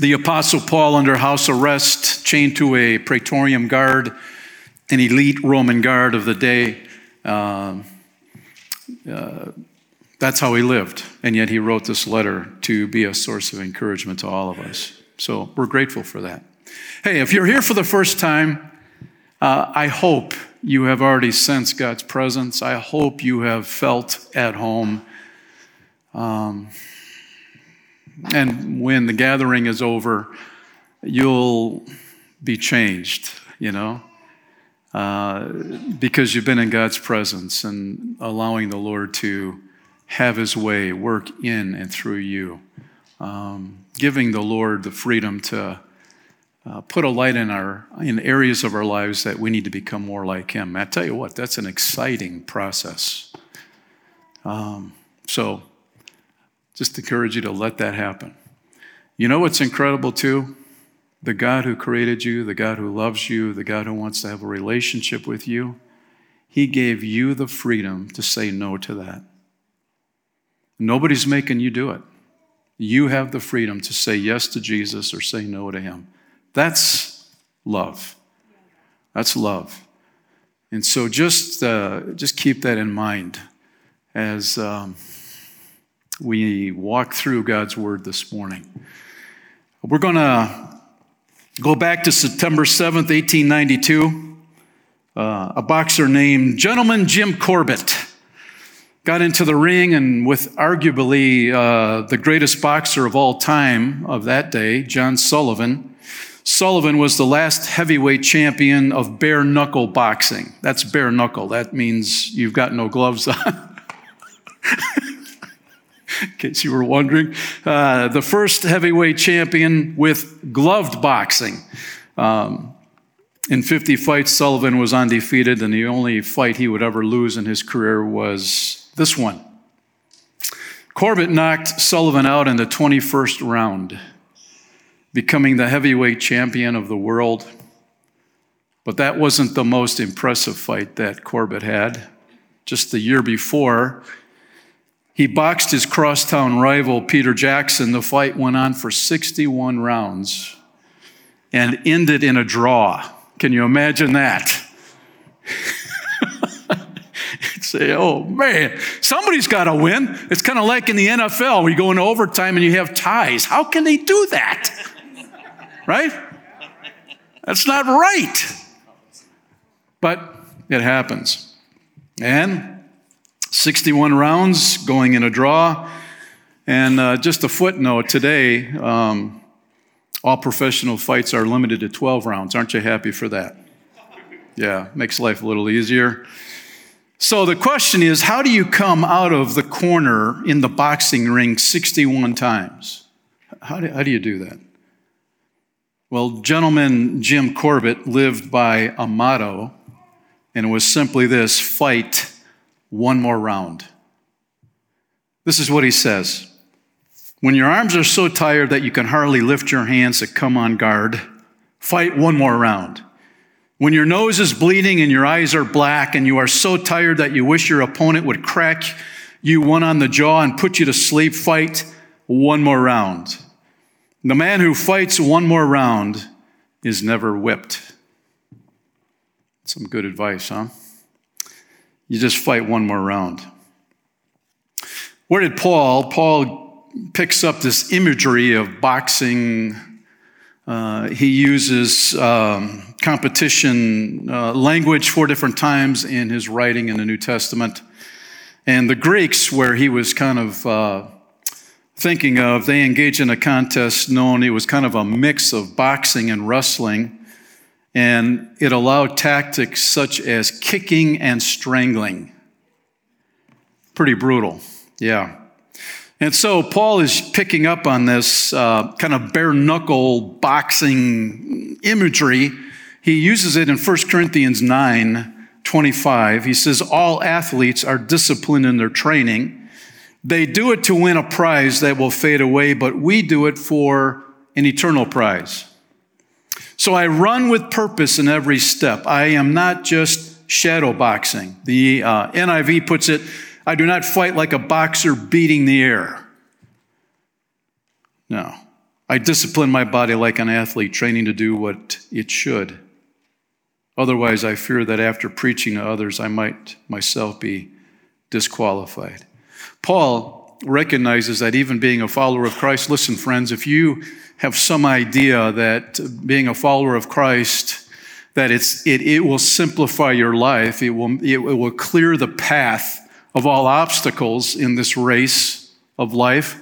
The Apostle Paul, under house arrest, chained to a praetorium guard, an elite Roman guard of the day. Uh, uh, that's how he lived. And yet he wrote this letter to be a source of encouragement to all of us. So we're grateful for that. Hey, if you're here for the first time, uh, I hope you have already sensed God's presence. I hope you have felt at home. Um, and when the gathering is over, you'll be changed, you know, uh, because you've been in God's presence and allowing the Lord to have his way, work in and through you, um, giving the Lord the freedom to uh, put a light in our in areas of our lives that we need to become more like Him. I tell you what, that's an exciting process. Um, so, just encourage you to let that happen. You know what's incredible too? The God who created you, the God who loves you, the God who wants to have a relationship with you, He gave you the freedom to say no to that. Nobody's making you do it. You have the freedom to say yes to Jesus or say no to Him. That's love. That's love. And so just, uh, just keep that in mind as um, we walk through God's Word this morning. We're going to go back to September 7th, 1892. Uh, a boxer named Gentleman Jim Corbett got into the ring and with arguably uh, the greatest boxer of all time of that day, John Sullivan, Sullivan was the last heavyweight champion of bare knuckle boxing. That's bare knuckle. That means you've got no gloves on. In case you were wondering, uh, the first heavyweight champion with gloved boxing. Um, in 50 fights, Sullivan was undefeated, and the only fight he would ever lose in his career was this one. Corbett knocked Sullivan out in the 21st round becoming the heavyweight champion of the world. But that wasn't the most impressive fight that Corbett had. Just the year before, he boxed his crosstown rival, Peter Jackson. The fight went on for 61 rounds and ended in a draw. Can you imagine that? say, oh man, somebody's got to win. It's kind of like in the NFL where you go into overtime and you have ties. How can they do that? right? That's not right. But it happens. And 61 rounds going in a draw. And uh, just a footnote today, um, all professional fights are limited to 12 rounds. Aren't you happy for that? Yeah, makes life a little easier. So the question is how do you come out of the corner in the boxing ring 61 times? How do, how do you do that? Well, gentleman Jim Corbett lived by a motto, and it was simply this fight one more round. This is what he says When your arms are so tired that you can hardly lift your hands to come on guard, fight one more round. When your nose is bleeding and your eyes are black and you are so tired that you wish your opponent would crack you one on the jaw and put you to sleep, fight one more round. The man who fights one more round is never whipped. Some good advice, huh? You just fight one more round. Where did Paul? Paul picks up this imagery of boxing. Uh, he uses um, competition uh, language four different times in his writing in the New Testament. And the Greeks, where he was kind of uh, thinking of, they engage in a contest known, it was kind of a mix of boxing and wrestling, and it allowed tactics such as kicking and strangling. Pretty brutal, yeah. And so Paul is picking up on this uh, kind of bare knuckle boxing imagery. He uses it in 1 Corinthians 9 25. He says, All athletes are disciplined in their training. They do it to win a prize that will fade away, but we do it for an eternal prize. So I run with purpose in every step. I am not just shadow boxing. The uh, NIV puts it, I do not fight like a boxer beating the air. No. I discipline my body like an athlete, training to do what it should. Otherwise, I fear that after preaching to others, I might myself be disqualified. Paul recognizes that even being a follower of Christ, listen, friends, if you have some idea that being a follower of Christ, that it's, it, it will simplify your life, it will, it will clear the path of all obstacles in this race of life,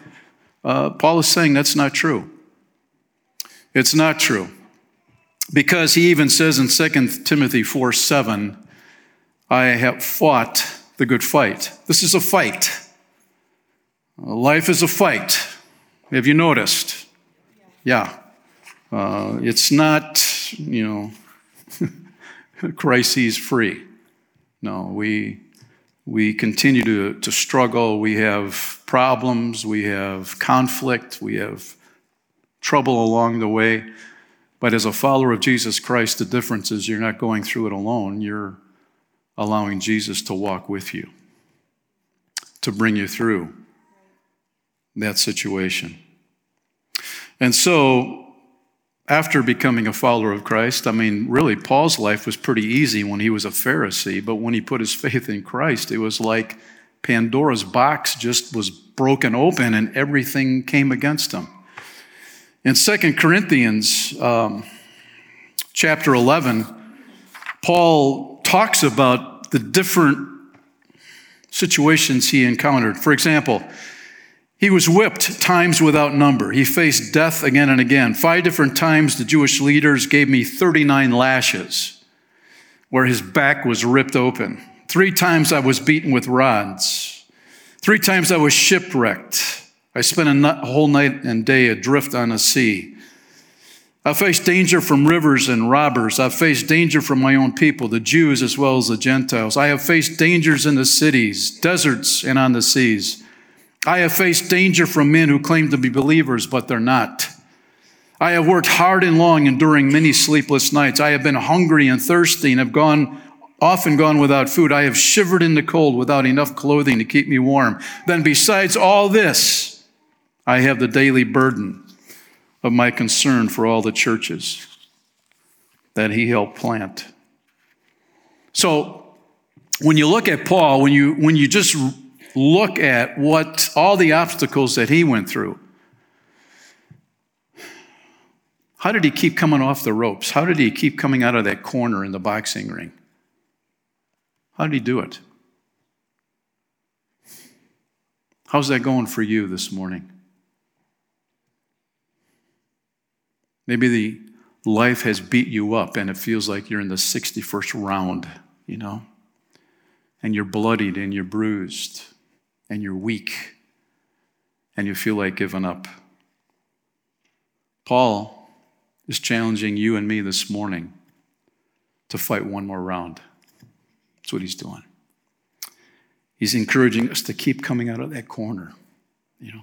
uh, Paul is saying that's not true. It's not true. Because he even says in 2 Timothy 4 7, I have fought the good fight. This is a fight. Life is a fight. Have you noticed? Yeah. Uh, it's not, you know, crises free. No, we, we continue to, to struggle. We have problems. We have conflict. We have trouble along the way. But as a follower of Jesus Christ, the difference is you're not going through it alone. You're allowing Jesus to walk with you, to bring you through that situation. And so, after becoming a follower of Christ, I mean, really, Paul's life was pretty easy when he was a Pharisee, but when he put his faith in Christ, it was like Pandora's box just was broken open and everything came against him. In 2 Corinthians um, chapter 11, Paul talks about the different situations he encountered. For example, he was whipped times without number. He faced death again and again. Five different times the Jewish leaders gave me 39 lashes where his back was ripped open. Three times I was beaten with rods. Three times I was shipwrecked. I spent a whole night and day adrift on a sea. I faced danger from rivers and robbers. I've faced danger from my own people, the Jews as well as the Gentiles. I have faced dangers in the cities, deserts, and on the seas. I have faced danger from men who claim to be believers, but they're not. I have worked hard and long, enduring many sleepless nights. I have been hungry and thirsty and have gone often gone without food. I have shivered in the cold without enough clothing to keep me warm. Then, besides all this, I have the daily burden of my concern for all the churches that he helped plant. So, when you look at Paul, when you, when you just look at what all the obstacles that he went through, how did he keep coming off the ropes? How did he keep coming out of that corner in the boxing ring? How did he do it? How's that going for you this morning? Maybe the life has beat you up and it feels like you're in the 61st round, you know, and you're bloodied and you're bruised and you're weak and you feel like giving up. Paul is challenging you and me this morning to fight one more round. That's what he's doing. He's encouraging us to keep coming out of that corner, you know.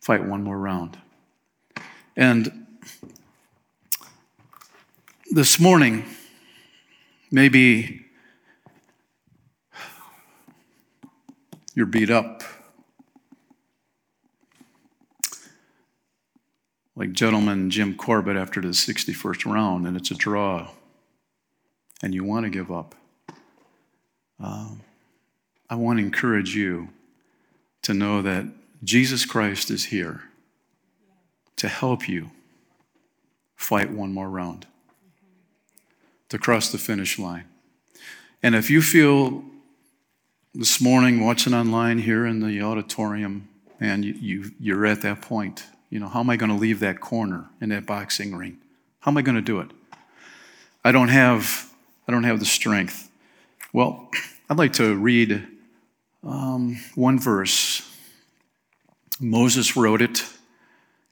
Fight one more round. And this morning, maybe you're beat up. Like gentleman Jim Corbett after the 61st round, and it's a draw, and you want to give up. Um, I want to encourage you to know that Jesus Christ is here to help you fight one more round, to cross the finish line. And if you feel this morning watching online here in the auditorium, and you, you, you're at that point, you know, how am I going to leave that corner in that boxing ring? How am I going to do it? I don't have, I don't have the strength. Well, I'd like to read um, one verse. Moses wrote it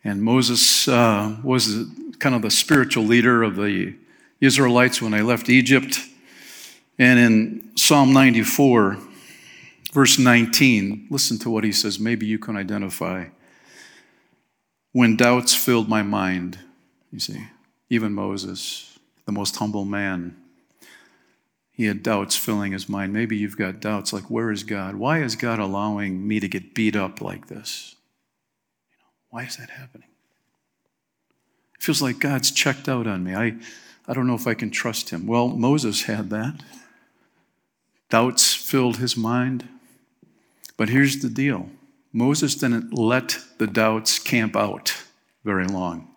and Moses uh, was kind of the spiritual leader of the Israelites when they left Egypt. And in Psalm 94, verse 19, listen to what he says. Maybe you can identify. When doubts filled my mind, you see, even Moses, the most humble man, he had doubts filling his mind. Maybe you've got doubts like, where is God? Why is God allowing me to get beat up like this? Why is that happening? It feels like God's checked out on me. I, I don't know if I can trust him. Well, Moses had that. Doubts filled his mind. But here's the deal Moses didn't let the doubts camp out very long.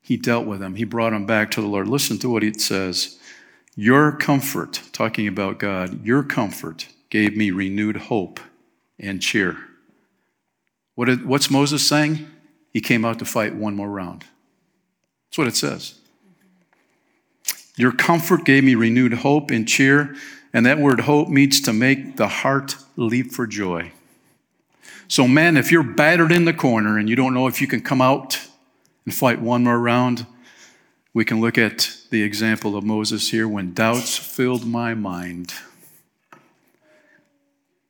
He dealt with them, he brought them back to the Lord. Listen to what he says Your comfort, talking about God, your comfort gave me renewed hope and cheer. What did, what's Moses saying? He came out to fight one more round. That's what it says. Your comfort gave me renewed hope and cheer. And that word hope means to make the heart leap for joy. So, man, if you're battered in the corner and you don't know if you can come out and fight one more round, we can look at the example of Moses here. When doubts filled my mind,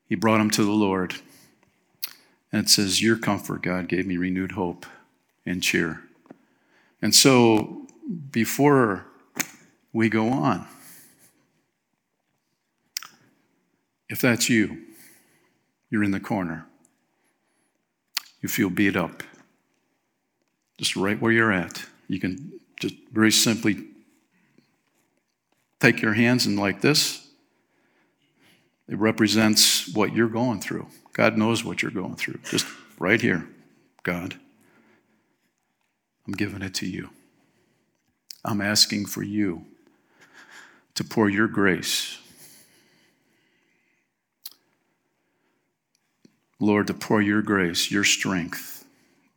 he brought him to the Lord. And it says, Your comfort, God, gave me renewed hope and cheer. And so, before we go on, if that's you, you're in the corner, you feel beat up, just right where you're at, you can just very simply take your hands and like this. It represents what you're going through. God knows what you're going through. Just right here, God, I'm giving it to you. I'm asking for you to pour your grace. Lord, to pour your grace, your strength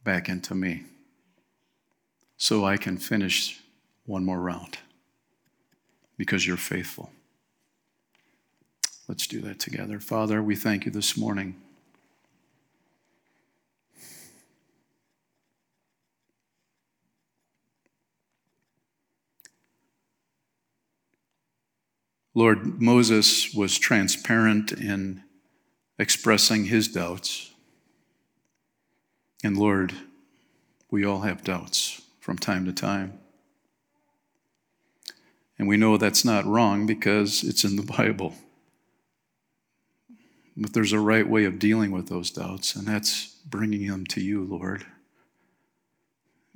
back into me so I can finish one more round because you're faithful. Let's do that together. Father, we thank you this morning. Lord, Moses was transparent in expressing his doubts. And Lord, we all have doubts from time to time. And we know that's not wrong because it's in the Bible. But there's a right way of dealing with those doubts, and that's bringing them to you, Lord.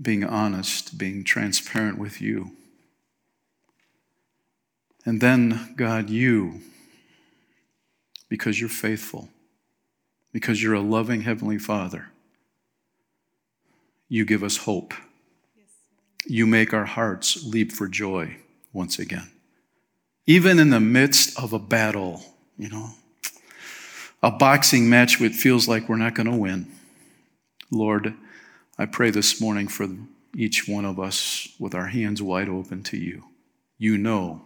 Being honest, being transparent with you. And then, God, you, because you're faithful, because you're a loving Heavenly Father, you give us hope. You make our hearts leap for joy once again. Even in the midst of a battle, you know, a boxing match which feels like we're not going to win. Lord, I pray this morning for each one of us with our hands wide open to you. You know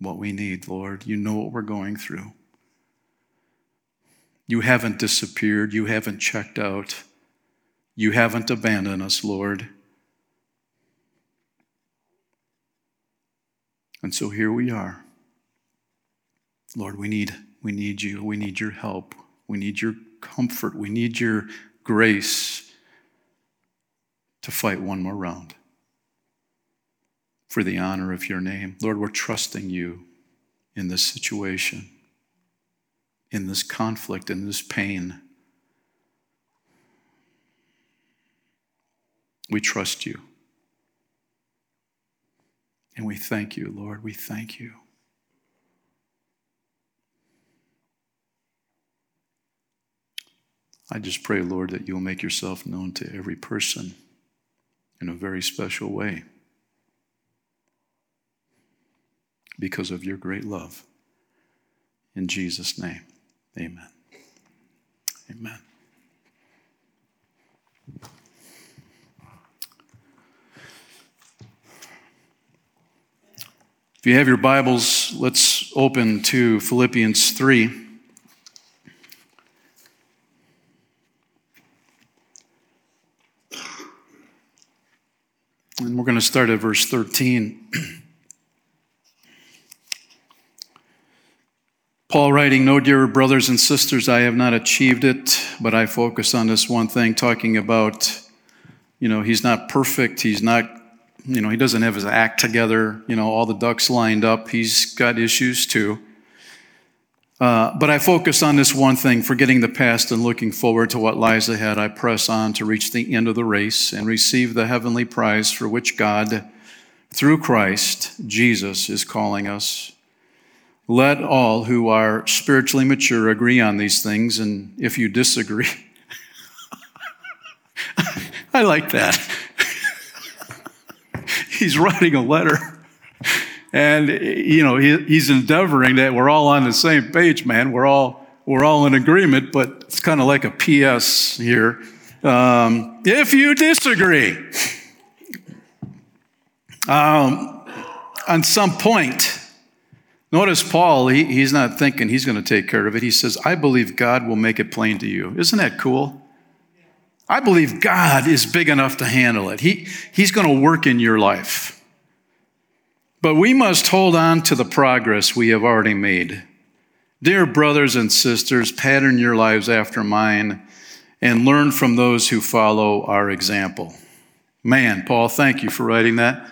what we need, Lord. You know what we're going through. You haven't disappeared. You haven't checked out. You haven't abandoned us, Lord. And so here we are. Lord, we need, we need you. We need your help. We need your comfort. We need your grace to fight one more round for the honor of your name. Lord, we're trusting you in this situation, in this conflict, in this pain. We trust you. And we thank you, Lord. We thank you. I just pray, Lord, that you'll make yourself known to every person in a very special way because of your great love. In Jesus' name, amen. Amen. If you have your Bibles, let's open to Philippians 3. And we're going to start at verse 13. Paul writing, No, dear brothers and sisters, I have not achieved it, but I focus on this one thing, talking about, you know, he's not perfect. He's not you know, he doesn't have his act together, you know, all the ducks lined up. He's got issues too. Uh, but I focus on this one thing, forgetting the past and looking forward to what lies ahead. I press on to reach the end of the race and receive the heavenly prize for which God, through Christ Jesus, is calling us. Let all who are spiritually mature agree on these things, and if you disagree, I like that. He's writing a letter and, you know, he, he's endeavoring that we're all on the same page, man. We're all, we're all in agreement, but it's kind of like a PS here. Um, if you disagree, um, on some point, notice Paul, he, he's not thinking he's going to take care of it. He says, I believe God will make it plain to you. Isn't that cool? I believe God is big enough to handle it. He, he's going to work in your life. But we must hold on to the progress we have already made. Dear brothers and sisters, pattern your lives after mine and learn from those who follow our example. Man, Paul, thank you for writing that.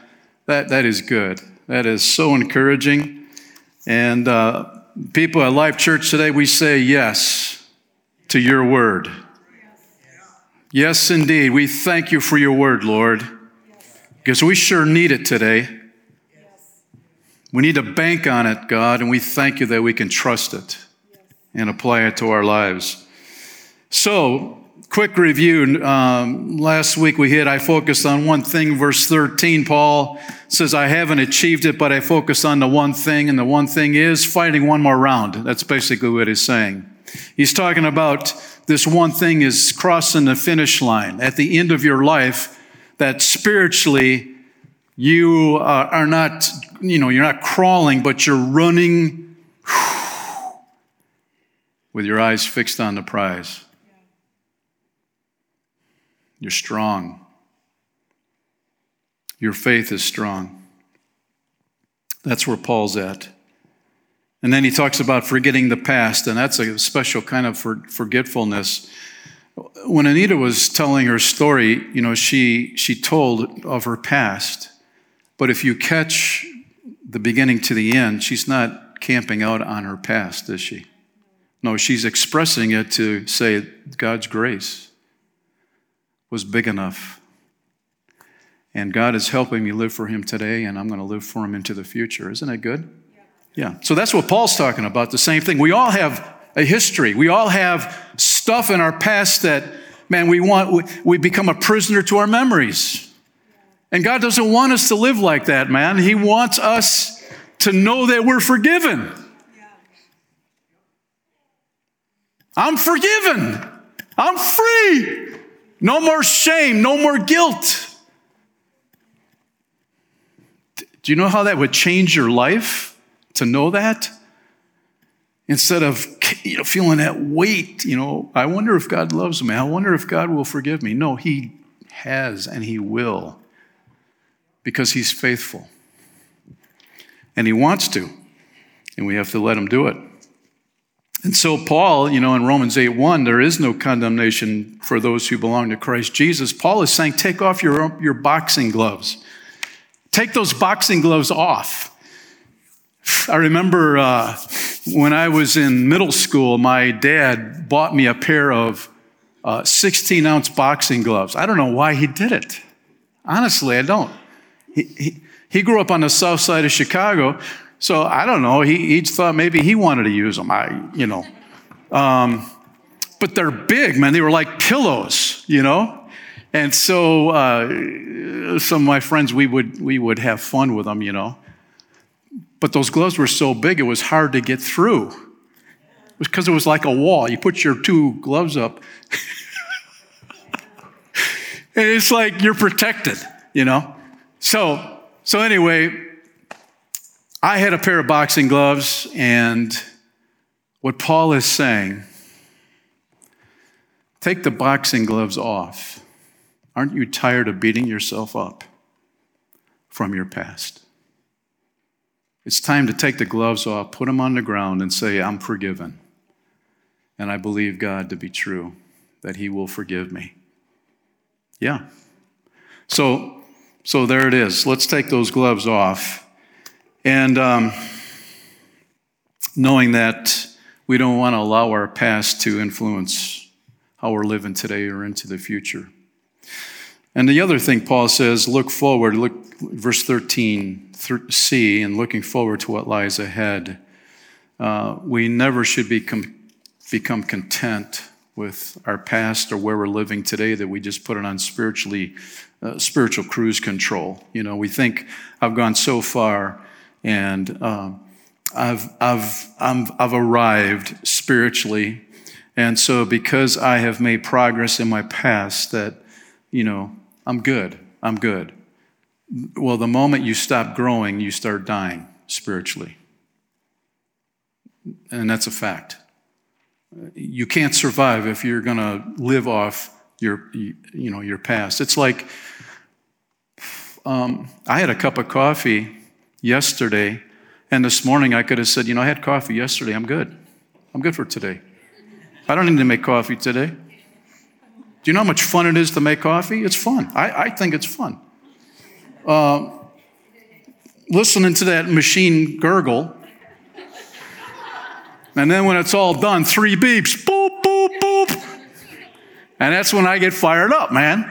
That, that is good. That is so encouraging. And uh, people at Life Church today, we say yes to your word. Yes, indeed. We thank you for your word, Lord, because we sure need it today. We need to bank on it, God, and we thank you that we can trust it and apply it to our lives. So, quick review. Um, last week we hit, I focused on one thing, verse 13. Paul says, I haven't achieved it, but I focus on the one thing, and the one thing is fighting one more round. That's basically what he's saying. He's talking about this one thing is crossing the finish line at the end of your life, that spiritually you uh, are not you know, you're not crawling, but you're running with your eyes fixed on the prize. You're strong. Your faith is strong. That's where Paul's at. And then he talks about forgetting the past, and that's a special kind of for, forgetfulness. When Anita was telling her story, you know, she, she told of her past. But if you catch the beginning to the end, she's not camping out on her past, is she? No, she's expressing it to say God's grace was big enough. And God is helping me live for Him today, and I'm going to live for Him into the future. Isn't that good? Yeah. So that's what Paul's talking about, the same thing. We all have a history, we all have stuff in our past that, man, we want, we become a prisoner to our memories. And God doesn't want us to live like that, man. He wants us to know that we're forgiven. I'm forgiven. I'm free. No more shame, no more guilt. Do you know how that would change your life to know that? Instead of you know, feeling that weight, you know, I wonder if God loves me. I wonder if God will forgive me. No, He has and He will because he's faithful. And he wants to, and we have to let him do it. And so, Paul, you know, in Romans 8 1, there is no condemnation for those who belong to Christ Jesus. Paul is saying, take off your, your boxing gloves. Take those boxing gloves off. I remember uh, when I was in middle school, my dad bought me a pair of uh, 16 ounce boxing gloves. I don't know why he did it. Honestly, I don't. He, he, grew up on the south side of Chicago, so I don't know. He, he thought maybe he wanted to use them. I, you know. Um, but they're big, man. They were like pillows, you know? And so uh, some of my friends, we would, we would have fun with them, you know? But those gloves were so big, it was hard to get through. It was because it was like a wall. You put your two gloves up, and it's like you're protected, you know? So, so anyway, I had a pair of boxing gloves, and what Paul is saying take the boxing gloves off. Aren't you tired of beating yourself up from your past? It's time to take the gloves off, put them on the ground, and say, I'm forgiven. And I believe God to be true, that He will forgive me. Yeah. So so there it is. Let's take those gloves off. And um, knowing that We don't want to allow our past to influence how we're living today or into the future. And the other thing Paul says, look forward, look verse 13 c, and looking forward to what lies ahead. Uh, we never should be com- become content with our past or where we're living today that we just put it on spiritually uh, spiritual cruise control. You know, we think I've gone so far and um, I've, I've, i I've arrived spiritually. And so because I have made progress in my past that, you know, I'm good, I'm good. Well, the moment you stop growing, you start dying spiritually. And that's a fact. You can't survive if you're going to live off your, you know, your past. It's like um, I had a cup of coffee yesterday, and this morning I could have said, you know, I had coffee yesterday. I'm good. I'm good for today. I don't need to make coffee today. Do you know how much fun it is to make coffee? It's fun. I, I think it's fun. Uh, listening to that machine gurgle, and then when it's all done, three beeps, boop, boop, boop. And that's when I get fired up, man.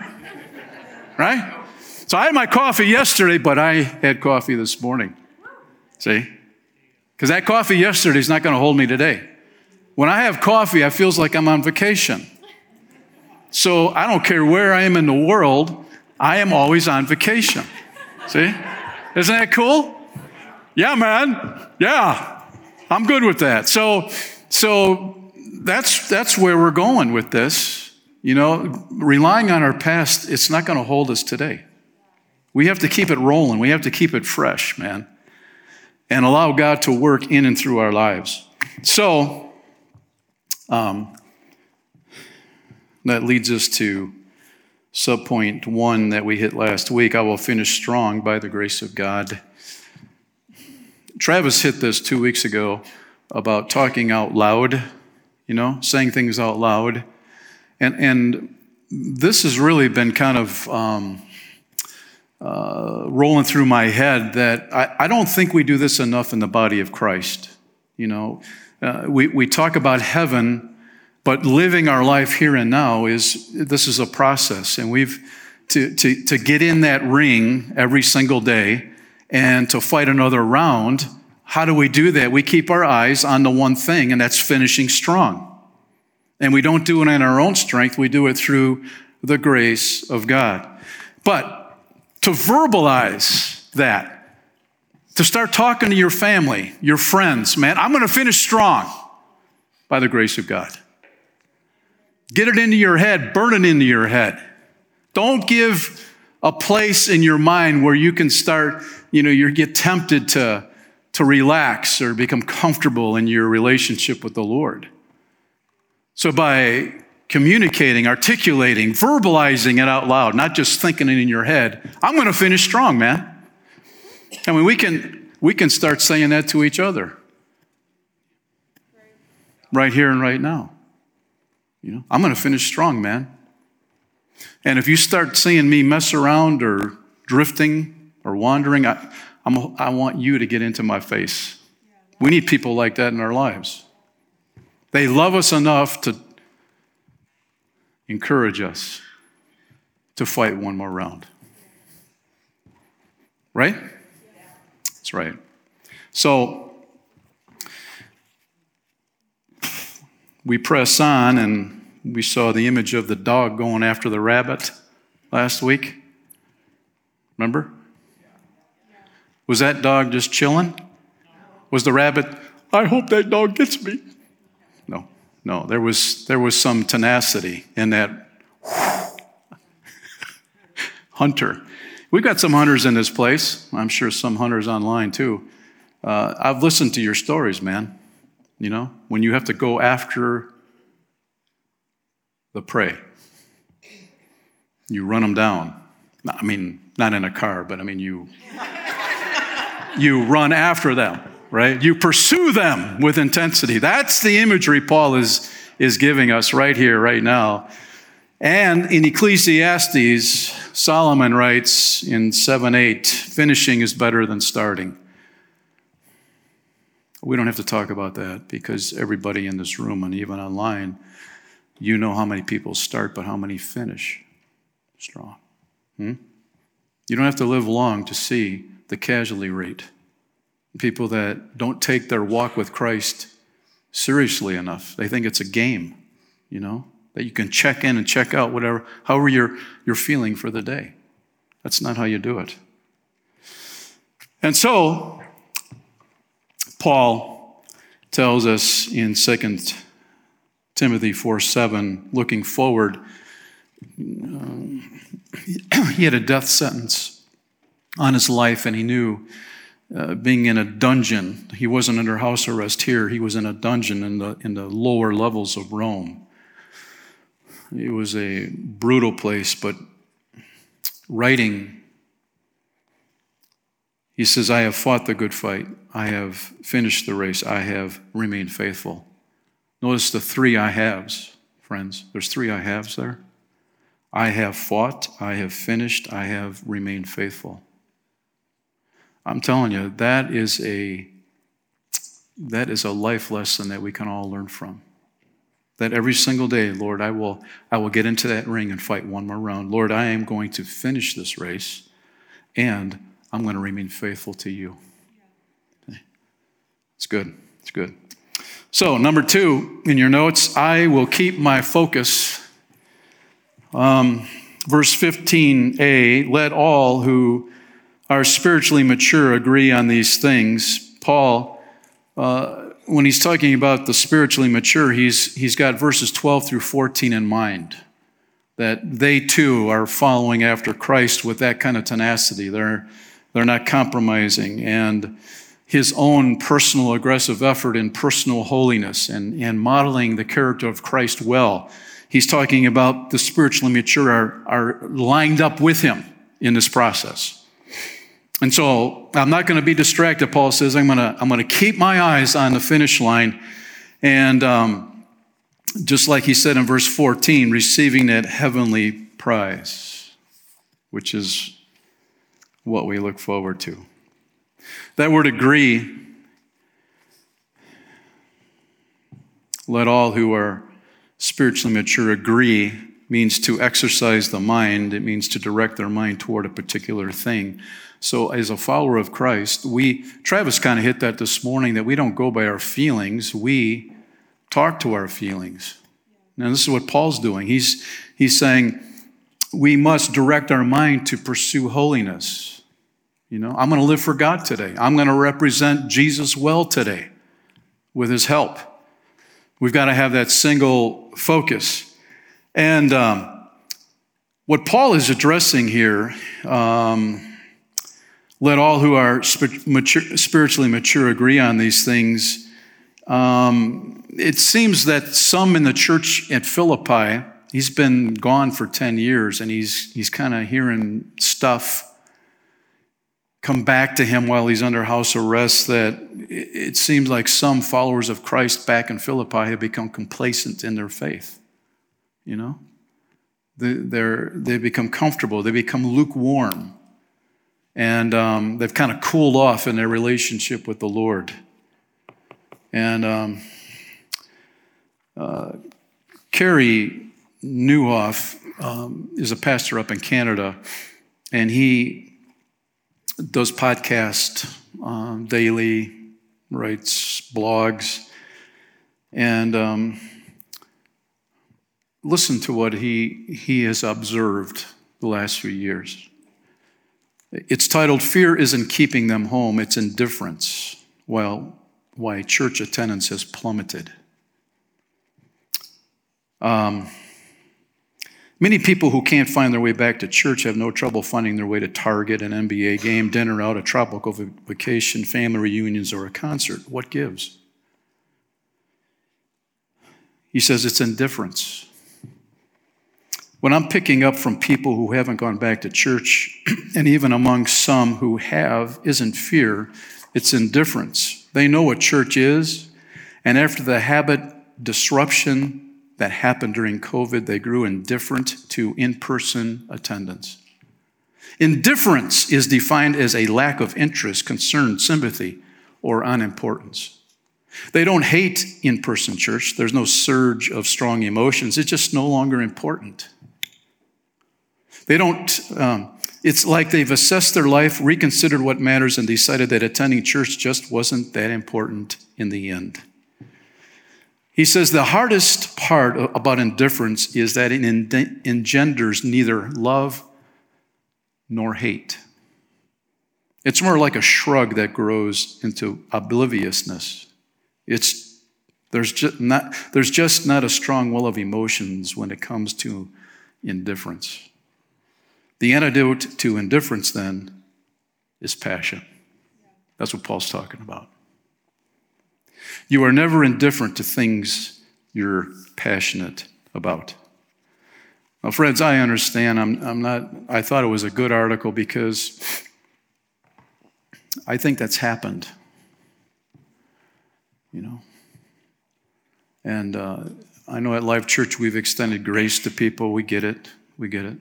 Right? So I had my coffee yesterday, but I had coffee this morning. See? Because that coffee yesterday is not going to hold me today. When I have coffee, it feels like I'm on vacation. So I don't care where I am in the world, I am always on vacation. See? Isn't that cool? Yeah, man. Yeah. I'm good with that. So so that's that's where we're going with this. You know, relying on our past, it's not going to hold us today. We have to keep it rolling. We have to keep it fresh, man, and allow God to work in and through our lives. So, um, that leads us to subpoint one that we hit last week. I will finish strong by the grace of God. Travis hit this two weeks ago about talking out loud, you know, saying things out loud. And, and this has really been kind of um, uh, rolling through my head that I, I, don't think we do this enough in the body of Christ. You know, uh, we, we talk about heaven, but living our life here and now is this is a process, and we've to, to, to get in that ring every single day and to fight another round. How do we do that? We keep our eyes on the one thing, and that's finishing strong. And we don't do it in our own strength, we do it through the grace of God. But to verbalize that, to start talking to your family, your friends, man, I'm going to finish strong by the grace of God. Get it into your head, burn it into your head. Don't give a place in your mind where you can start, you know, you get tempted to, to relax or become comfortable in your relationship with the Lord. So by communicating, articulating, verbalizing it out loud, not just thinking it in your head. I'm going to finish strong, man. I mean, we can, we can start saying that to each other right here and right now. You know, I'm going to finish strong, man. And if you start seeing me mess around or drifting or wandering, I, I'm, I want you to get into my face. We need people like that in our lives. They love us enough to encourage us to fight one more round. Right? That's right. So we press on, and we saw the image of the dog going after the rabbit last week. Remember? Was that dog just chilling? Was the rabbit, I hope that dog gets me? No, there was, there was some tenacity in that hunter. We've got some hunters in this place. I'm sure some hunters online too. Uh, I've listened to your stories, man. You know, when you have to go after the prey, you run them down. I mean, not in a car, but I mean, you, you run after them right? You pursue them with intensity. That's the imagery Paul is, is giving us right here, right now. And in Ecclesiastes, Solomon writes in 7 8, finishing is better than starting. We don't have to talk about that because everybody in this room and even online, you know how many people start, but how many finish strong. Hmm? You don't have to live long to see the casualty rate. People that don't take their walk with Christ seriously enough. They think it's a game, you know, that you can check in and check out whatever, however you're, you're feeling for the day. That's not how you do it. And so, Paul tells us in 2 Timothy 4 7, looking forward, um, he had a death sentence on his life, and he knew uh, being in a dungeon, he wasn't under house arrest here, he was in a dungeon in the, in the lower levels of Rome. It was a brutal place, but writing he says, I have fought the good fight. I have finished the race. I have remained faithful. Notice the three I haves, friends. There's three I haves there. I have fought, I have finished, I have remained faithful. I'm telling you, that is a that is a life lesson that we can all learn from. That every single day, Lord, I will I will get into that ring and fight one more round. Lord, I am going to finish this race and I'm going to remain faithful to you. Okay. It's good. It's good. So, number two in your notes, I will keep my focus. Um, verse 15a let all who are spiritually mature agree on these things. Paul, uh, when he's talking about the spiritually mature, he's, he's got verses 12 through 14 in mind. That they too are following after Christ with that kind of tenacity. They're, they're not compromising. And his own personal aggressive effort in personal holiness and, and modeling the character of Christ well. He's talking about the spiritually mature are, are lined up with him in this process. And so I'm not going to be distracted. Paul says, I'm going to, I'm going to keep my eyes on the finish line. And um, just like he said in verse 14, receiving that heavenly prize, which is what we look forward to. That word agree, let all who are spiritually mature agree, means to exercise the mind. It means to direct their mind toward a particular thing. So, as a follower of Christ, we, Travis kind of hit that this morning, that we don't go by our feelings, we talk to our feelings. Now, this is what Paul's doing. He's, he's saying, we must direct our mind to pursue holiness. You know, I'm going to live for God today. I'm going to represent Jesus well today with his help. We've got to have that single focus. And um, what Paul is addressing here, um, let all who are mature, spiritually mature agree on these things. Um, it seems that some in the church at Philippi, He's been gone for 10 years and he's, he's kind of hearing stuff come back to him while he's under house arrest that it seems like some followers of Christ back in Philippi have become complacent in their faith. You know? They're, they become comfortable, they become lukewarm, and um, they've kind of cooled off in their relationship with the Lord. And um, uh, Carey Nieuwhof um, is a pastor up in Canada, and he does podcast um, daily, writes blogs, and um, listen to what he he has observed the last few years. It's titled "Fear Isn't Keeping Them Home; It's Indifference." Well, why church attendance has plummeted. Um, Many people who can't find their way back to church have no trouble finding their way to Target, an NBA game, dinner out, a tropical vacation, family reunions, or a concert. What gives? He says it's indifference. What I'm picking up from people who haven't gone back to church, and even among some who have, isn't fear, it's indifference. They know what church is, and after the habit disruption that happened during COVID, they grew indifferent to in person attendance. Indifference is defined as a lack of interest, concern, sympathy, or unimportance. They don't hate in person church. There's no surge of strong emotions. It's just no longer important. They don't, um, it's like they've assessed their life, reconsidered what matters, and decided that attending church just wasn't that important in the end. He says the hardest part about indifference is that it engenders neither love nor hate. It's more like a shrug that grows into obliviousness. It's, there's, just not, there's just not a strong well of emotions when it comes to indifference. The antidote to indifference, then, is passion. That's what Paul's talking about. You are never indifferent to things you're passionate about. Now, friends, I understand. I'm, I'm not, I thought it was a good article because I think that's happened. You know? And uh, I know at Life Church we've extended grace to people. We get it. We get it.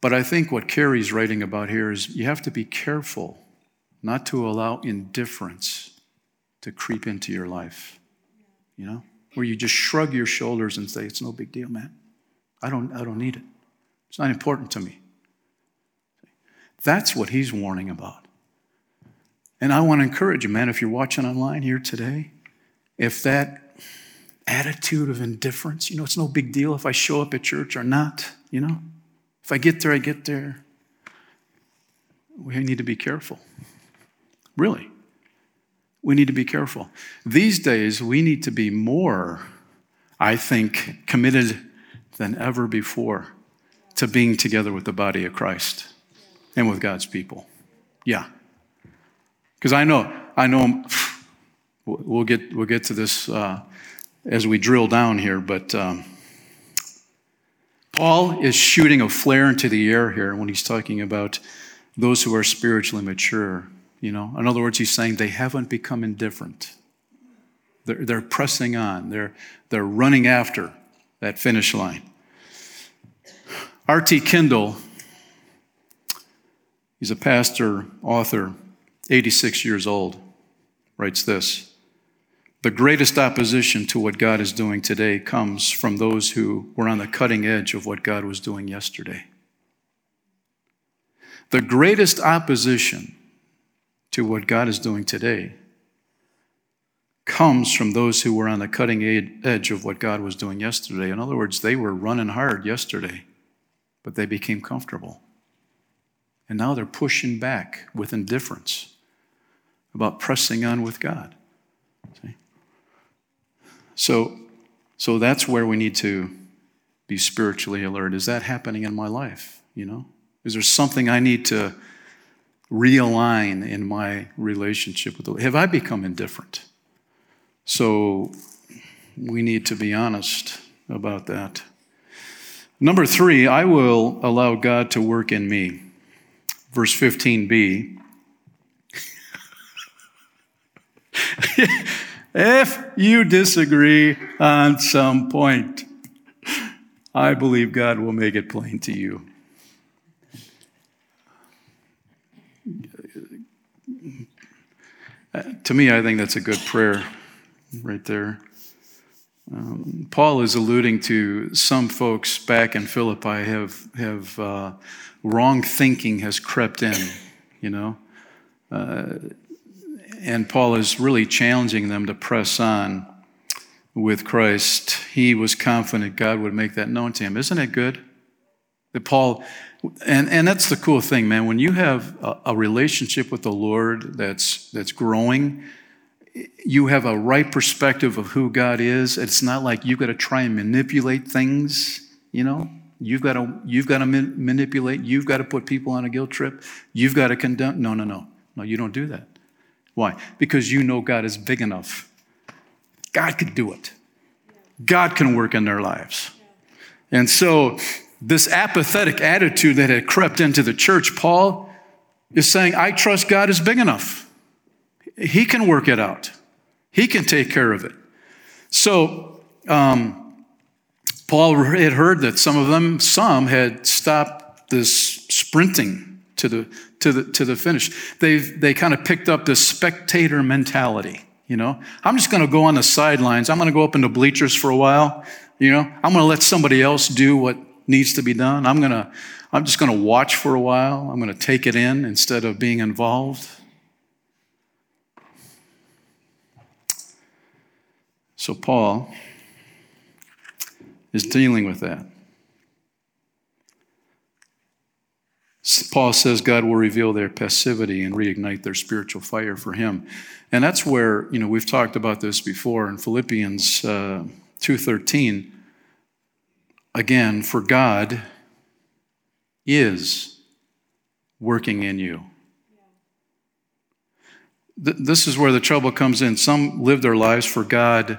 But I think what Carey's writing about here is you have to be careful not to allow indifference to creep into your life. You know? Where you just shrug your shoulders and say, it's no big deal, man. I don't, I don't need it. It's not important to me. That's what he's warning about. And I want to encourage you, man, if you're watching online here today, if that attitude of indifference, you know, it's no big deal if I show up at church or not, you know, if I get there, I get there. We need to be careful. Really. We need to be careful. These days, we need to be more, I think, committed than ever before to being together with the body of Christ and with God's people. Yeah. Because I know, I know, we'll get, we'll get to this uh, as we drill down here, but um, Paul is shooting a flare into the air here when he's talking about those who are spiritually mature. You know, in other words, he's saying they haven't become indifferent. They're, they're pressing on. They're, they're running after that finish line. R.T. Kendall, he's a pastor, author, 86 years old, writes this The greatest opposition to what God is doing today comes from those who were on the cutting edge of what God was doing yesterday. The greatest opposition to what God is doing today comes from those who were on the cutting edge of what God was doing yesterday. In other words, they were running hard yesterday, but they became comfortable. And now they're pushing back with indifference about pressing on with God. See? So, so that's where we need to be spiritually alert. Is that happening in my life? You know? Is there something I need to realign in my relationship with the Lord? Have I become indifferent? So we need to be honest about that. Number three, I will allow God to work in me. Verse 15b if you disagree on some point, I believe God will make it plain to you. To me, I think that's a good prayer right there. Um, Paul is alluding to some folks back in Philippi have have uh, wrong thinking has crept in, you know. Uh, and Paul is really challenging them to press on with Christ. He was confident God would make that known to him. Isn't it good? That Paul, and, and that's the cool thing, man. When you have a, a relationship with the Lord that's, that's growing, you have a right perspective of who God is. It's not like you've got to try and manipulate things, you know? You've got to, you've got to manipulate. You've got to put people on a guilt trip. You've got to condemn. No, no, no. No, you don't do that. Why? Because you know God is big enough. God could do it. God can work in their lives. And so, this apathetic attitude that had crept into the church, Paul is saying, I trust God is big enough. He can work it out, He can take care of it. So, um, Paul had heard that some of them, some had stopped this sprinting to the to the, to the finish. They've, they kind of picked up this spectator mentality, You know, I'm just going to go on the sidelines. I'm going to go up in the bleachers for a while. You know, I'm going to let somebody else do what needs to be done. I'm going to, I'm just going to watch for a while. I'm going to take it in instead of being involved. So Paul is dealing with that. Paul says God will reveal their passivity and reignite their spiritual fire for Him. And that's where, you know, we've talked about this before in Philippians uh, 2.13. Again, for God is working in you. Th- this is where the trouble comes in. Some live their lives for God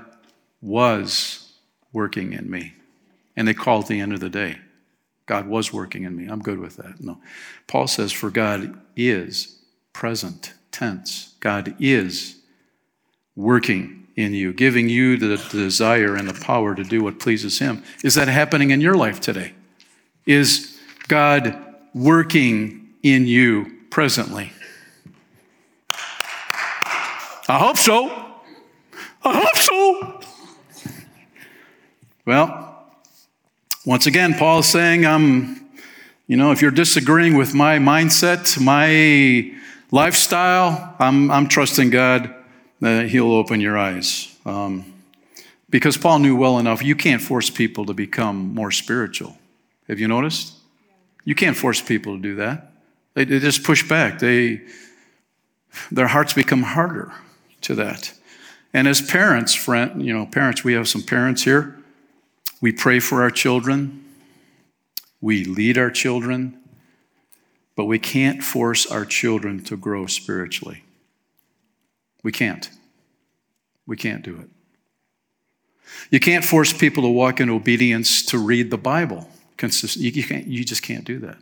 was working in me. And they call at the end of the day. God was working in me. I'm good with that. No. Paul says, for God is present tense. God is working in you, giving you the, desire and the power to do what pleases Him. Is that happening in your life today? Is God working in you presently? I hope so. I hope so. Well, once again, Paul is saying, um, you know, if you're disagreeing with my mindset, my lifestyle, I'm, I'm trusting God that He'll open your eyes. Um, because Paul knew well enough, you can't force people to become more spiritual. Have you noticed? You can't force people to do that. They, they just push back. They, their hearts become harder to that. And as parents, friend, you know, parents, we have some parents here. We pray for our children, we lead our children, but we can't force our children to grow spiritually. We can't. We can't do it. You can't force people to walk in obedience to read the Bible. You, can't, you just can't do that.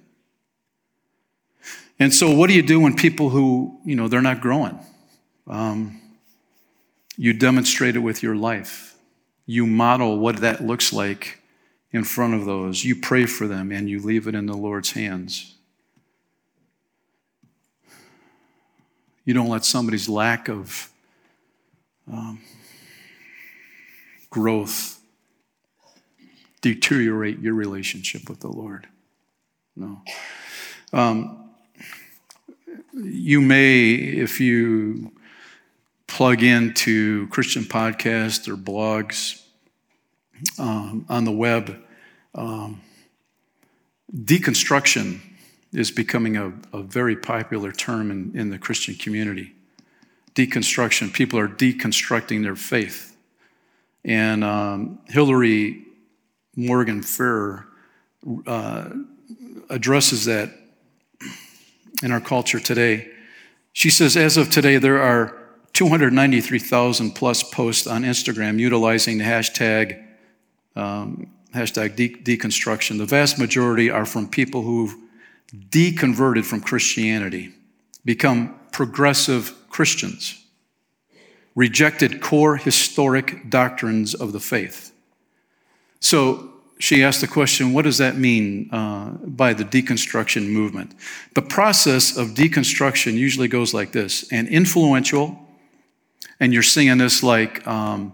And so, what do you do when people who, you know, they're not growing? Um, you demonstrate it with your life you model what that looks like in front of those. You pray for them and you leave it in the Lord's hands. You don't let somebody's lack of um, growth deteriorate your relationship with the Lord. No. Um, you may, if you plug into Christian podcasts or blogs um, on the web. Um, deconstruction is becoming a, a very popular term in, in, the Christian community. Deconstruction, people are deconstructing their faith. And um, Hillary Morgan Ferrer uh, addresses that in our culture today. She says, as of today, there are 293,000 plus posts on Instagram utilizing the hashtag, um, hashtag de- deconstruction. The vast majority are from people who've deconverted from Christianity, become progressive Christians, rejected core historic doctrines of the faith. So she asked the question what does that mean uh, by the deconstruction movement? The process of deconstruction usually goes like this an influential, and you're singing this like um,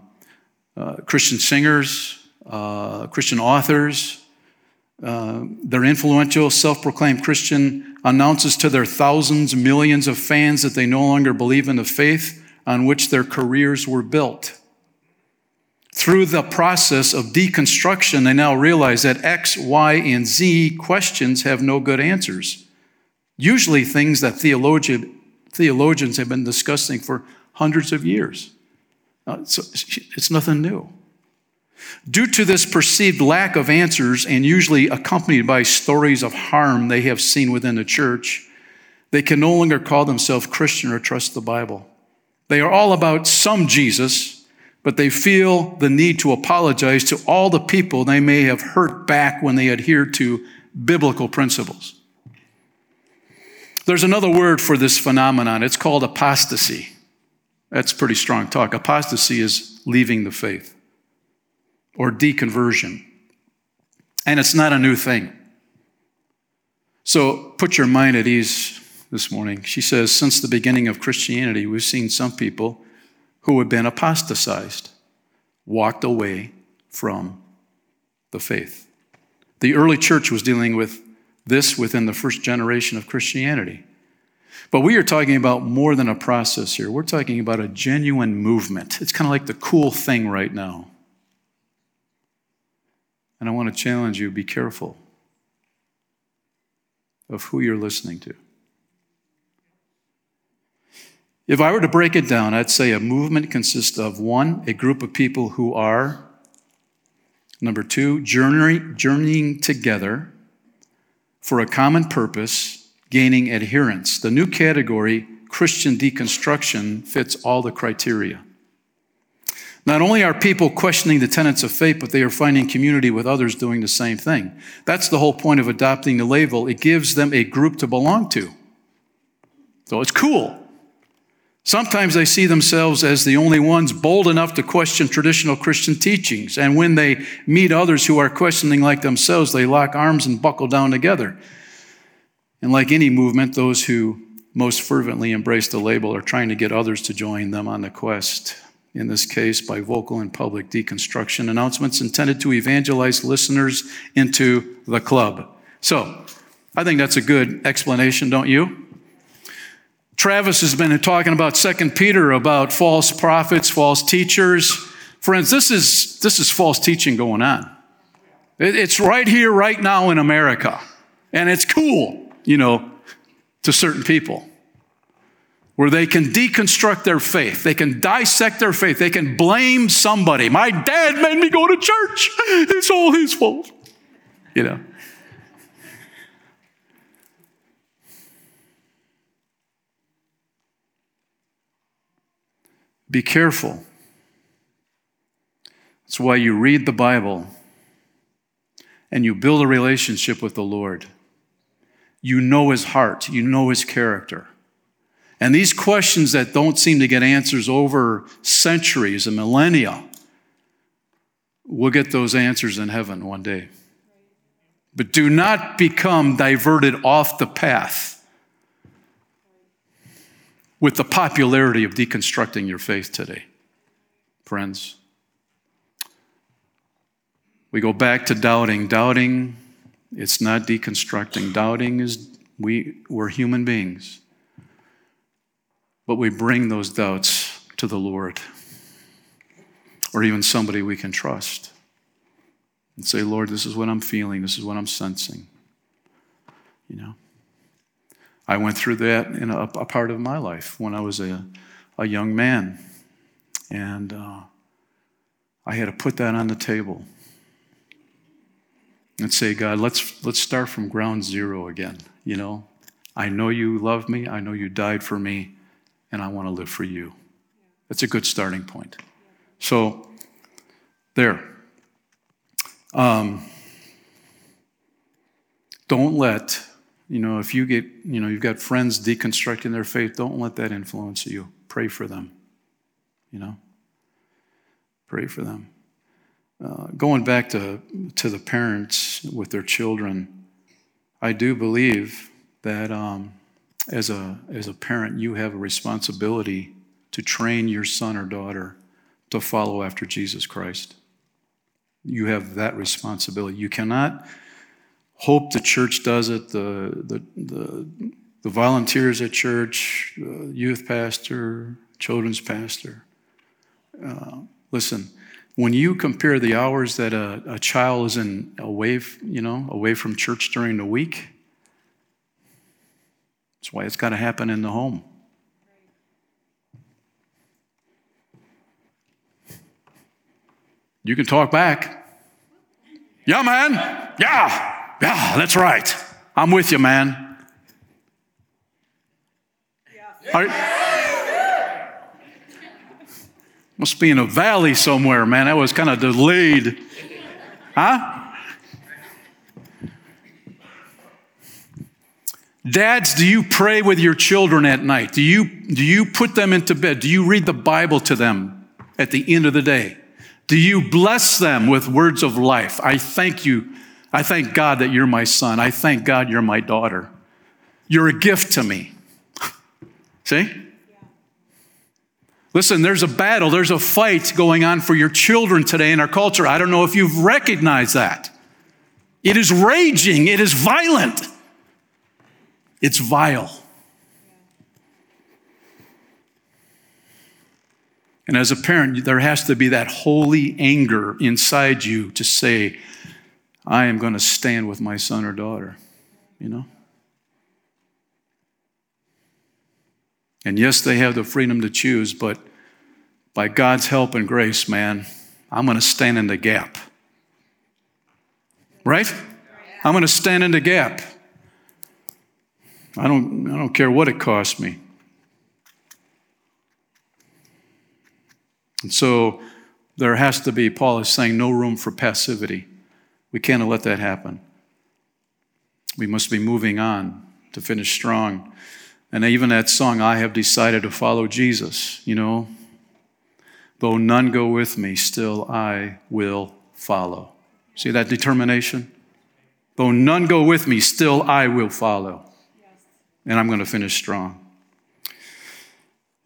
uh, Christian singers, uh, Christian authors. Uh, their influential, self proclaimed Christian announces to their thousands, millions of fans that they no longer believe in the faith on which their careers were built. Through the process of deconstruction, they now realize that X, Y, and Z questions have no good answers. Usually, things that theologian, theologians have been discussing for hundreds of years. Uh, so it's nothing new. Due to this perceived lack of answers, and usually accompanied by stories of harm they have seen within the church, they can no longer call themselves Christian or trust the Bible. They are all about some Jesus, but they feel the need to apologize to all the people they may have hurt back when they adhered to biblical principles. There's another word for this phenomenon. It's called apostasy. That's pretty strong talk. Apostasy is leaving the faith or deconversion. And it's not a new thing. So put your mind at ease this morning. She says, since the beginning of Christianity, we've seen some people who have been apostatized, walked away from the faith. The early church was dealing with this within the first generation of Christianity. But we are talking about more than a process here. We're talking about a genuine movement. It's kind of like the cool thing right now. And I want to challenge you be careful of who you're listening to. If I were to break it down, I'd say a movement consists of one, a group of people who are, number two, journeying, journeying together for a common purpose, gaining adherents. The new category, Christian deconstruction, fits all the criteria. Not only are people questioning the tenets of faith, but they are finding community with others doing the same thing. That's the whole point of adopting the label. It gives them a group to belong to. So it's cool. Sometimes they see themselves as the only ones bold enough to question traditional Christian teachings. And when they meet others who are questioning like themselves, they lock arms and buckle down together. And like any movement, those who most fervently embrace the label are trying to get others to join them on the quest in this case by vocal and public deconstruction announcements intended to evangelize listeners into the club. So, I think that's a good explanation, don't you? Travis has been talking about Second Peter about false prophets, false teachers. Friends, this is, this is false teaching going on. It's right here, right now in America. And it's cool, you know, to certain people where they can deconstruct their faith. They can dissect their faith. They can blame somebody. My dad made me go to church. It's all his fault. You know. Be careful. That's why you read the Bible and you build a relationship with the Lord. You know his heart, you know his character. And these questions that don't seem to get answers over centuries and millennia, we'll get those answers in heaven one day. But do not become diverted off the path with the popularity of deconstructing your faith today, friends. We go back to doubting. Doubting, it's not deconstructing. Doubting is we, we're human beings. But we bring those doubts to the Lord or even somebody we can trust and say, Lord, this is what I'm feeling, this is what I'm sensing. You know? I went through that in a, a part of my life when I was a, a young man. And uh, I had to put that on the table and say, God, let's, let's start from ground zero again. You know, I know you love me, I know you died for me, and I want to live for you. That's a good starting point. So, there. Um, don't let, you know, if you get, you know, you've got friends deconstructing their faith, don't let that influence you. Pray for them, you know. Pray for them. Uh, going back to, to the parents with their children, I do believe that um, as a, as a parent, you have a responsibility to train your son or daughter to follow after Jesus Christ. You have that responsibility. You cannot hope the church does it, the, the, the, the volunteers at church, youth pastor, children's pastor. Uh, listen, when you compare the hours that a, a child is in away, you know, away from church during the week, that's why it's got to happen in the home. You can talk back. Yeah, man. Yeah. Yeah, that's right. I'm with you, man. Yeah. Must be in a valley somewhere, man. That was kind of delayed. Huh? Dads, do you pray with your children at night? Do you, do you put them into bed? Do you read the Bible to them at the end of the day? Do you bless them with words of life? I thank you. I thank God that you're my son. I thank God you're my daughter. You're a gift to me. See? Listen, there's a battle, there's a fight going on for your children today in our culture. I don't know if you've recognized that. It is raging, it is violent, it's vile. And as a parent, there has to be that holy anger inside you to say, I am going to stand with my son or daughter, you know? And yes, they have the freedom to choose, but by God's help and grace, man, I'm going to stand in the gap. Right? I'm going to stand in the gap. I don't, I don't care what it costs me. And so there has to be, Paul is saying, no room for passivity. We can't let that happen. We must be moving on to finish strong. And even that song, I have decided to follow Jesus, you know, though none go with me, still I will follow. See that determination? Though none go with me, still I will follow. And I'm going to finish strong.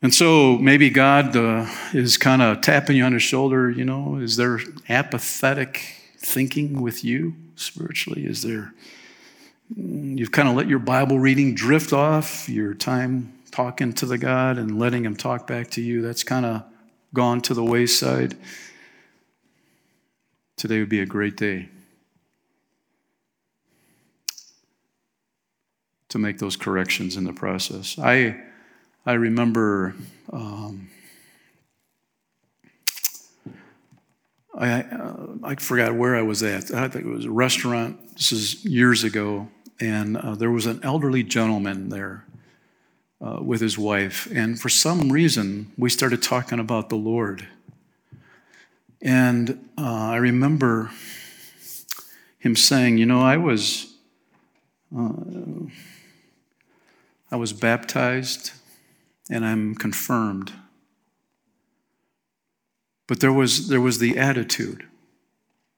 And so maybe God uh, is kind of tapping you on the shoulder, you know, is there apathetic thinking with you spiritually? Is there, mm, you've kind of let your Bible reading drift off, your time talking to the God and letting Him talk back to you, that's kind of gone to the wayside. Today would be a great day to make those corrections in the process. I I remember um, I, uh, I forgot where I was at. I think it was a restaurant. This is years ago. And uh, there was an elderly gentleman there uh, with his wife. And for some reason, we started talking about the Lord. And uh, I remember him saying, You know, I was. Uh, I was baptized and I'm confirmed. But there was, there was the attitude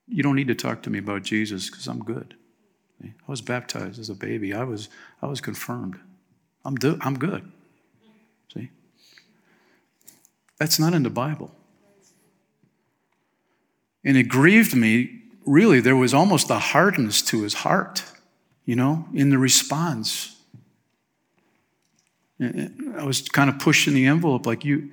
you don't need to talk to me about Jesus because I'm good. I was baptized as a baby, I was, I was confirmed. I'm, do, I'm good. See? That's not in the Bible. And it grieved me, really, there was almost a hardness to his heart, you know, in the response. I was kind of pushing the envelope like you,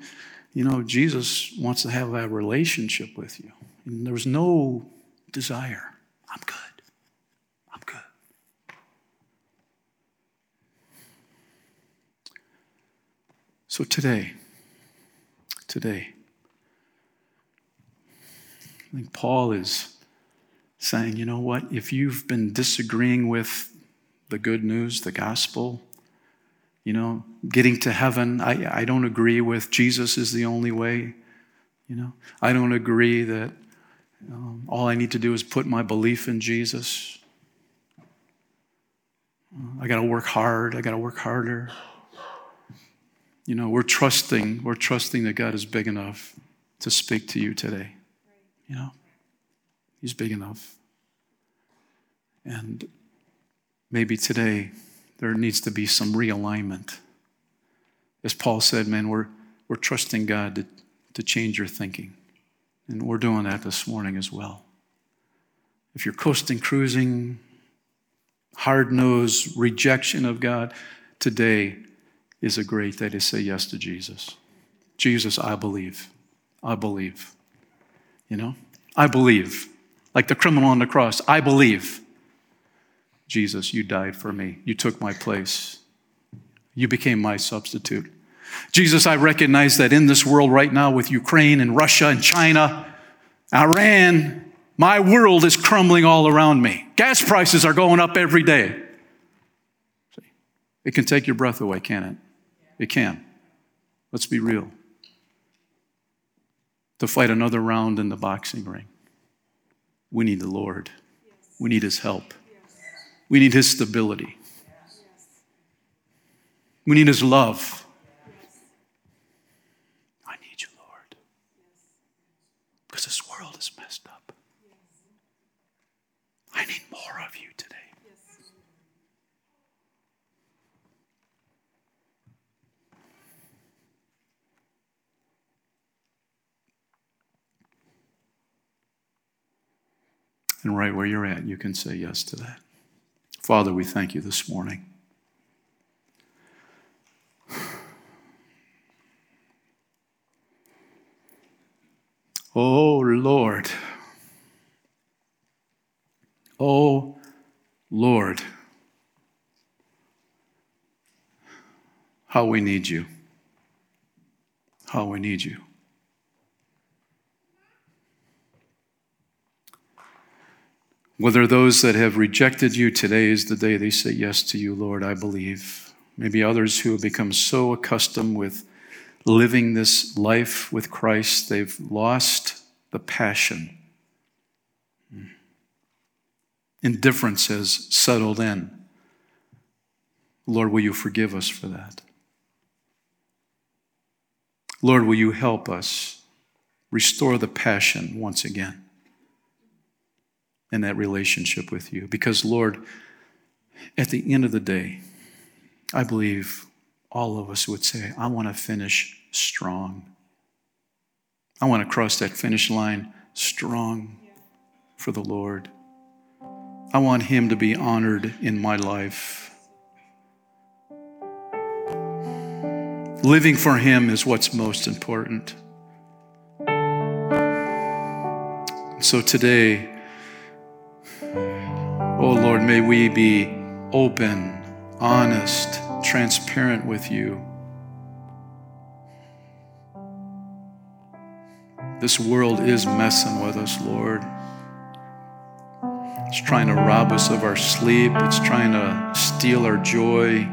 you know, Jesus wants to have a relationship with you. And there was no desire. I'm good. I'm good. So today, today, I think Paul is saying, you know what? If you've been disagreeing with the good news, the gospel, you know, getting to heaven. I, I don't agree with Jesus is the only way. You know, I don't agree that um, all I need to do is put my belief in Jesus. I got to work hard. I got to work harder. You know, we're trusting, we're trusting that God is big enough to speak to you today. You know, He's big enough. And maybe today, there needs to be some realignment. As Paul said, man, we're, we're trusting God to, to change your thinking. And we're doing that this morning as well. If you're coasting, cruising, hard nosed rejection of God, today is a great day to say yes to Jesus. Jesus, I believe. I believe. You know? I believe. Like the criminal on the cross, I believe. Jesus, you died for me. You took my place. You became my substitute. Jesus, I recognize that in this world right now with Ukraine and Russia and China, Iran, my world is crumbling all around me. Gas prices are going up every day. It can take your breath away, can't it? It can. Let's be real. To fight another round in the boxing ring, we need the Lord. We need His help. We need His stability. We need His love. I need you, Lord. Because this world is messed up. I need more of you today. And right where you're at, you can say yes to that. Father, we thank you this morning. Oh Lord. Oh Lord. How we need you. How we need you. Whether those that have rejected you today is the day they say yes to you, Lord, I believe. Maybe others who have become so accustomed with living this life with Christ, they've lost the passion. Hmm. Indifference has settled in. Lord, will you forgive us for that? Lord, will you help us restore the passion once again? In that relationship with you. Because, Lord, at the end of the day, I believe all of us would say, I want to finish strong. I want to cross that finish line strong for the Lord. I want Him to be honored in my life. Living for Him is what's most important. So today, Oh Lord, may we be open, honest, transparent with you. This world is messing with us, Lord. It's trying to rob us of our sleep, it's trying to steal our joy.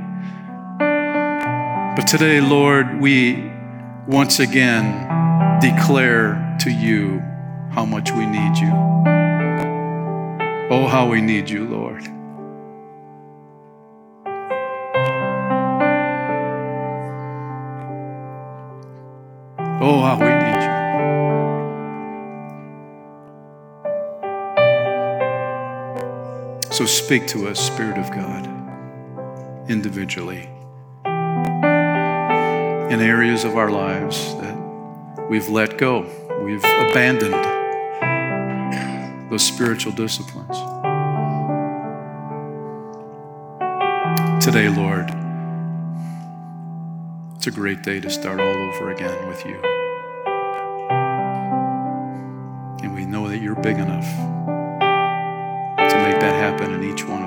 But today, Lord, we once again declare to you how much we need you. Oh, how we need you, Lord. Oh, how we need you. So speak to us, Spirit of God, individually, in areas of our lives that we've let go, we've abandoned those spiritual disciplines. Today, Lord, it's a great day to start all over again with you. And we know that you're big enough to make that happen in each one of us